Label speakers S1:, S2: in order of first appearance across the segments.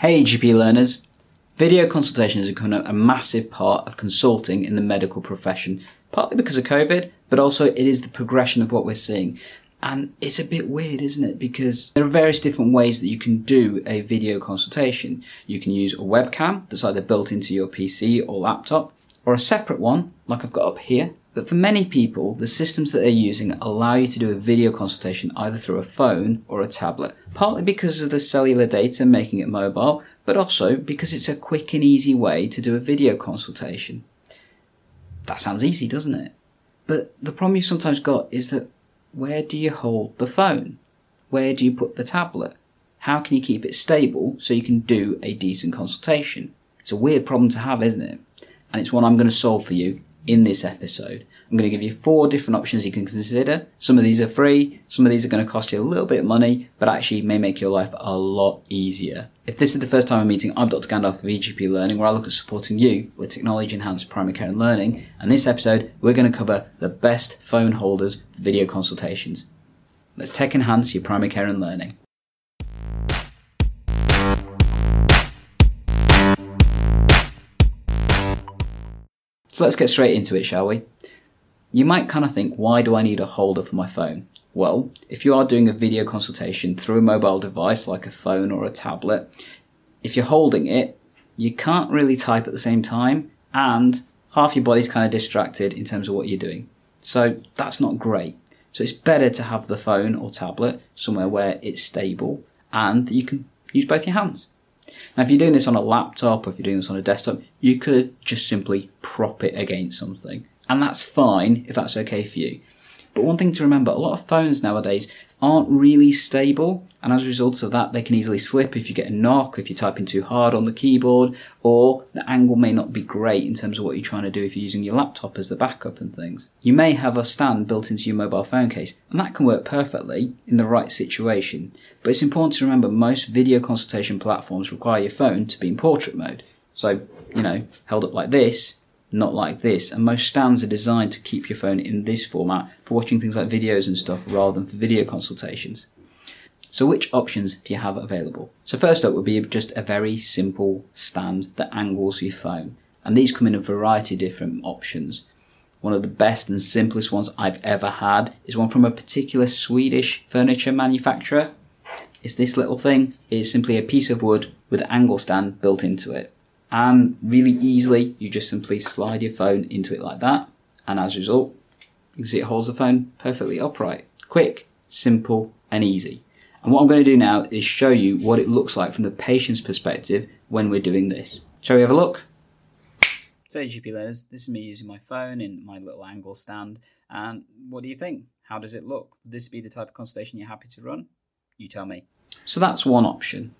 S1: Hey GP learners! Video consultations have become a massive part of consulting in the medical profession, partly because of COVID, but also it is the progression of what we're seeing. And it's a bit weird, isn't it? Because there are various different ways that you can do a video consultation. You can use a webcam that's either built into your PC or laptop, or a separate one, like I've got up here. But for many people, the systems that they're using allow you to do a video consultation either through a phone or a tablet, partly because of the cellular data making it mobile, but also because it's a quick and easy way to do a video consultation. That sounds easy, doesn't it? But the problem you've sometimes got is that where do you hold the phone? Where do you put the tablet? How can you keep it stable so you can do a decent consultation? It's a weird problem to have, isn't it? And it's one I'm going to solve for you in this episode. I'm going to give you four different options you can consider. Some of these are free, some of these are going to cost you a little bit of money, but actually may make your life a lot easier. If this is the first time I'm meeting, I'm Dr. Gandalf of EGP Learning, where I look at supporting you with technology enhanced primary care and learning. And this episode, we're going to cover the best phone holders for video consultations. Let's tech enhance your primary care and learning. So let's get straight into it, shall we? You might kind of think, why do I need a holder for my phone? Well, if you are doing a video consultation through a mobile device like a phone or a tablet, if you're holding it, you can't really type at the same time and half your body's kind of distracted in terms of what you're doing. So that's not great. So it's better to have the phone or tablet somewhere where it's stable and you can use both your hands. Now, if you're doing this on a laptop or if you're doing this on a desktop, you could just simply prop it against something. And that's fine if that's okay for you. But one thing to remember, a lot of phones nowadays aren't really stable, and as a result of that, they can easily slip if you get a knock, if you're typing too hard on the keyboard, or the angle may not be great in terms of what you're trying to do if you're using your laptop as the backup and things. You may have a stand built into your mobile phone case, and that can work perfectly in the right situation. But it's important to remember most video consultation platforms require your phone to be in portrait mode. So, you know, held up like this, not like this. And most stands are designed to keep your phone in this format for watching things like videos and stuff rather than for video consultations. So which options do you have available? So first up would be just a very simple stand that angles your phone. And these come in a variety of different options. One of the best and simplest ones I've ever had is one from a particular Swedish furniture manufacturer. It's this little thing. It's simply a piece of wood with an angle stand built into it and really easily you just simply slide your phone into it like that. And as a result you can see it holds the phone perfectly upright. Quick simple and easy. And what I'm going to do now is show you what it looks like from the patient's perspective when we're doing this. Shall we have a look? So GP learners this is me using my phone in my little angle stand. And what do you think? How does it look? Would this be the type of consultation you're happy to run? You tell me. So that's one option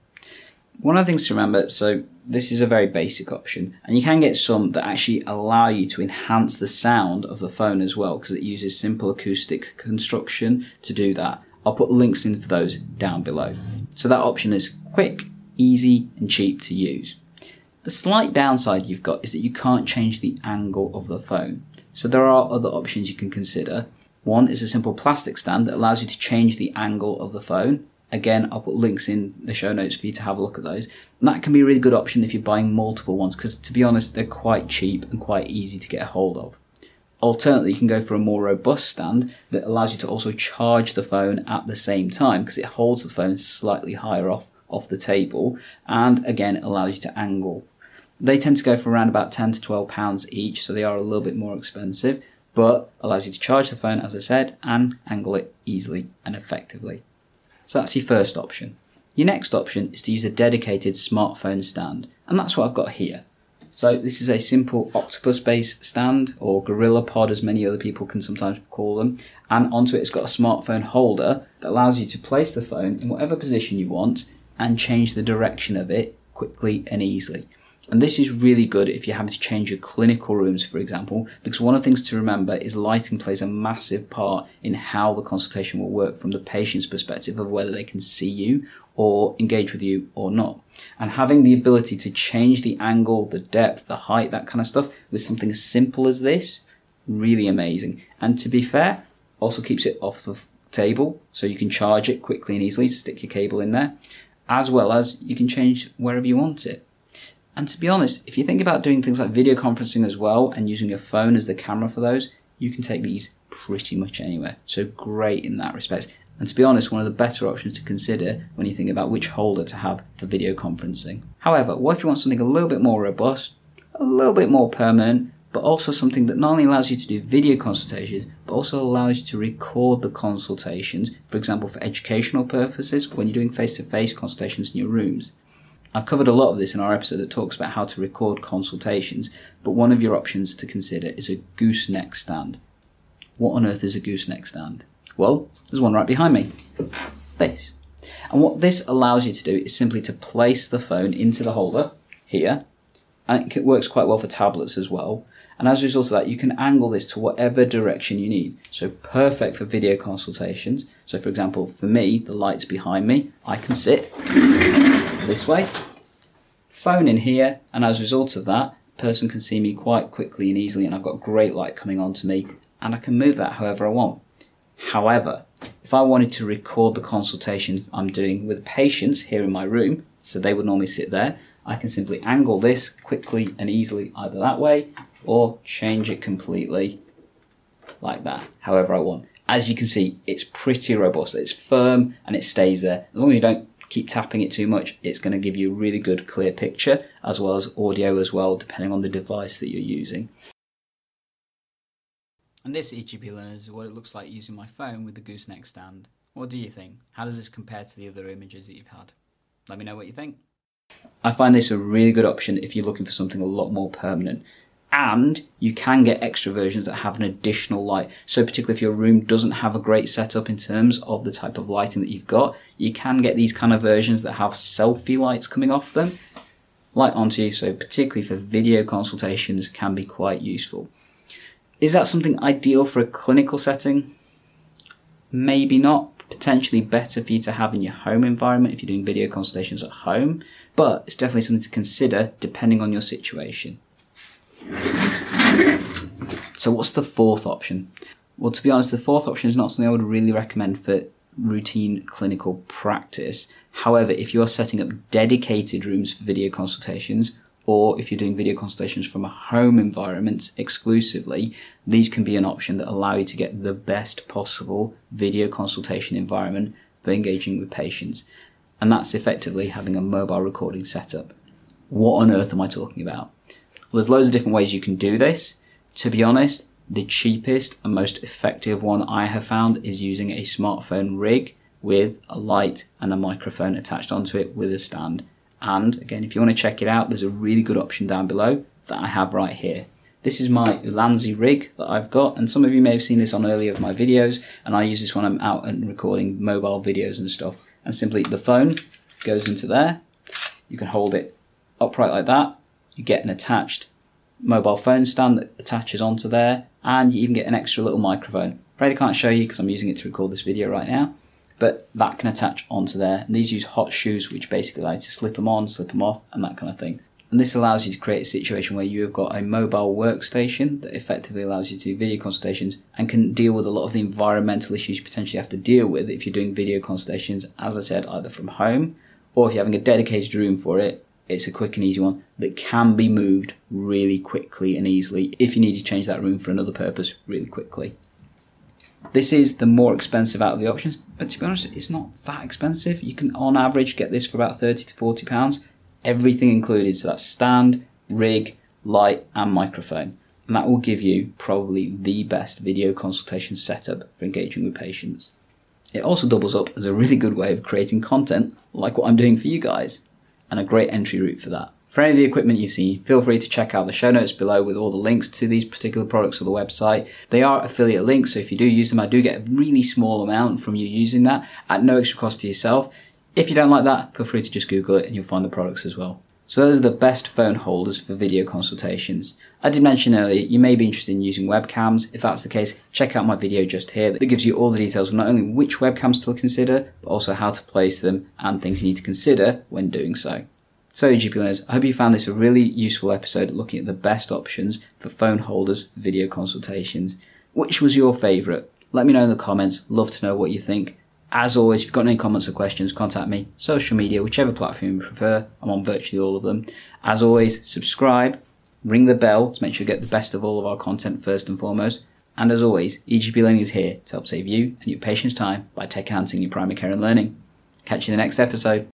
S1: one of the things to remember, so this is a very basic option, and you can get some that actually allow you to enhance the sound of the phone as well, because it uses simple acoustic construction to do that. I'll put links in for those down below. So that option is quick, easy, and cheap to use. The slight downside you've got is that you can't change the angle of the phone. So there are other options you can consider. One is a simple plastic stand that allows you to change the angle of the phone Again, I'll put links in the show notes for you to have a look at those. And that can be a really good option if you're buying multiple ones, because to be honest, they're quite cheap and quite easy to get a hold of. Alternately, you can go for a more robust stand that allows you to also charge the phone at the same time, because it holds the phone slightly higher off, off the table, and again, allows you to angle. They tend to go for around about 10 to 12 pounds each, so they are a little bit more expensive, but allows you to charge the phone, as I said, and angle it easily and effectively. So that's your first option. Your next option is to use a dedicated smartphone stand, and that's what I've got here. So this is a simple octopus based stand, or GorillaPod as many other people can sometimes call them, and onto it it's got a smartphone holder that allows you to place the phone in whatever position you want and change the direction of it quickly and easily. And this is really good if you're having to change your clinical rooms, for example, because one of the things to remember is lighting plays a massive part in how the consultation will work from the patient's perspective of whether they can see you or engage with you or not. And having the ability to change the angle, the depth, the height, that kind of stuff with something as simple as this, really amazing. And to be fair, also keeps it off the table so you can charge it quickly and easily, stick your cable in there as well as you can change wherever you want it. And to be honest, if you think about doing things like video conferencing as well and using your phone as the camera for those, you can take these pretty much anywhere. So great in that respect. And to be honest, one of the better options to consider when you think about which holder to have for video conferencing. However, what if you want something a little bit more robust, a little bit more permanent, but also something that not only allows you to do video consultations, but also allows you to record the consultations, for example, for educational purposes when you're doing face to face consultations in your rooms. I've covered a lot of this in our episode that talks about how to record consultations, but one of your options to consider is a gooseneck stand. What on earth is a gooseneck stand? Well, there's one right behind me. This. And what this allows you to do is simply to place the phone into the holder here, and it works quite well for tablets as well. And as a result of that, you can angle this to whatever direction you need. So perfect for video consultations. So for example, for me, the light's behind me. I can sit this way, phone in here, and as a result of that, person can see me quite quickly and easily, and I've got great light coming onto me, and I can move that however I want. However, if I wanted to record the consultation I'm doing with patients here in my room, so they would normally sit there, I can simply angle this quickly and easily either that way or change it completely like that, however I want. As you can see, it's pretty robust. It's firm and it stays there. As long as you don't keep tapping it too much, it's going to give you a really good clear picture as well as audio as well, depending on the device that you're using. And this EGP learner is what it looks like using my phone with the gooseneck stand. What do you think? How does this compare to the other images that you've had? Let me know what you think. I find this a really good option if you're looking for something a lot more permanent. And you can get extra versions that have an additional light. So, particularly if your room doesn't have a great setup in terms of the type of lighting that you've got, you can get these kind of versions that have selfie lights coming off them, light onto you. So, particularly for video consultations, can be quite useful. Is that something ideal for a clinical setting? Maybe not. Potentially better for you to have in your home environment if you're doing video consultations at home, but it's definitely something to consider depending on your situation. So, what's the fourth option? Well, to be honest, the fourth option is not something I would really recommend for routine clinical practice. However, if you're setting up dedicated rooms for video consultations, or if you're doing video consultations from a home environment exclusively, these can be an option that allow you to get the best possible video consultation environment for engaging with patients. And that's effectively having a mobile recording setup. What on earth am I talking about? There's loads of different ways you can do this. To be honest, the cheapest and most effective one I have found is using a smartphone rig with a light and a microphone attached onto it with a stand. And again, if you want to check it out, there's a really good option down below that I have right here. This is my Ulanzi rig that I've got, and some of you may have seen this on earlier of my videos, and I use this when I'm out and recording mobile videos and stuff. And simply the phone goes into there. You can hold it upright like that. You get an attached mobile phone stand that attaches onto there, and you even get an extra little microphone. Afraid I can't show you because I'm using it to record this video right now, but that can attach onto there. And these use hot shoes, which basically allow you to slip them on, slip them off, and that kind of thing. And this allows you to create a situation where you have got a mobile workstation that effectively allows you to do video consultations and can deal with a lot of the environmental issues you potentially have to deal with if you're doing video consultations, as I said, either from home or if you're having a dedicated room for it, it's a quick and easy one that can be moved really quickly and easily if you need to change that room for another purpose really quickly. This is the more expensive out of the options, but to be honest, it's not that expensive. You can, on average, get this for about 30 to 40 pounds, everything included. So that's stand, rig, light, and microphone. And that will give you probably the best video consultation setup for engaging with patients. It also doubles up as a really good way of creating content like what I'm doing for you guys and a great entry route for that. For any of the equipment you've seen, feel free to check out the show notes below with all the links to these particular products on the website. They are affiliate links, so if you do use them, I do get a really small amount from you using that at no extra cost to yourself. If you don't like that, feel free to just Google it and you'll find the products as well. So those are the best phone holders for video consultations. I did mention earlier, you may be interested in using webcams. If that's the case, check out my video just here that gives you all the details of not only which webcams to consider, but also how to place them and things you need to consider when doing so. So GP learners, I hope you found this a really useful episode looking at the best options for phone holders for video consultations. Which was your favourite? Let me know in the comments. Love to know what you think. As always, if you've got any comments or questions, contact me. Social media, whichever platform you prefer. I'm on virtually all of them. As always, subscribe, ring the bell to make sure you get the best of all of our content first and foremost. And as always, EGP Learning is here to help save you and your patients time by tech enhancing your primary care and learning. Catch you in the next episode.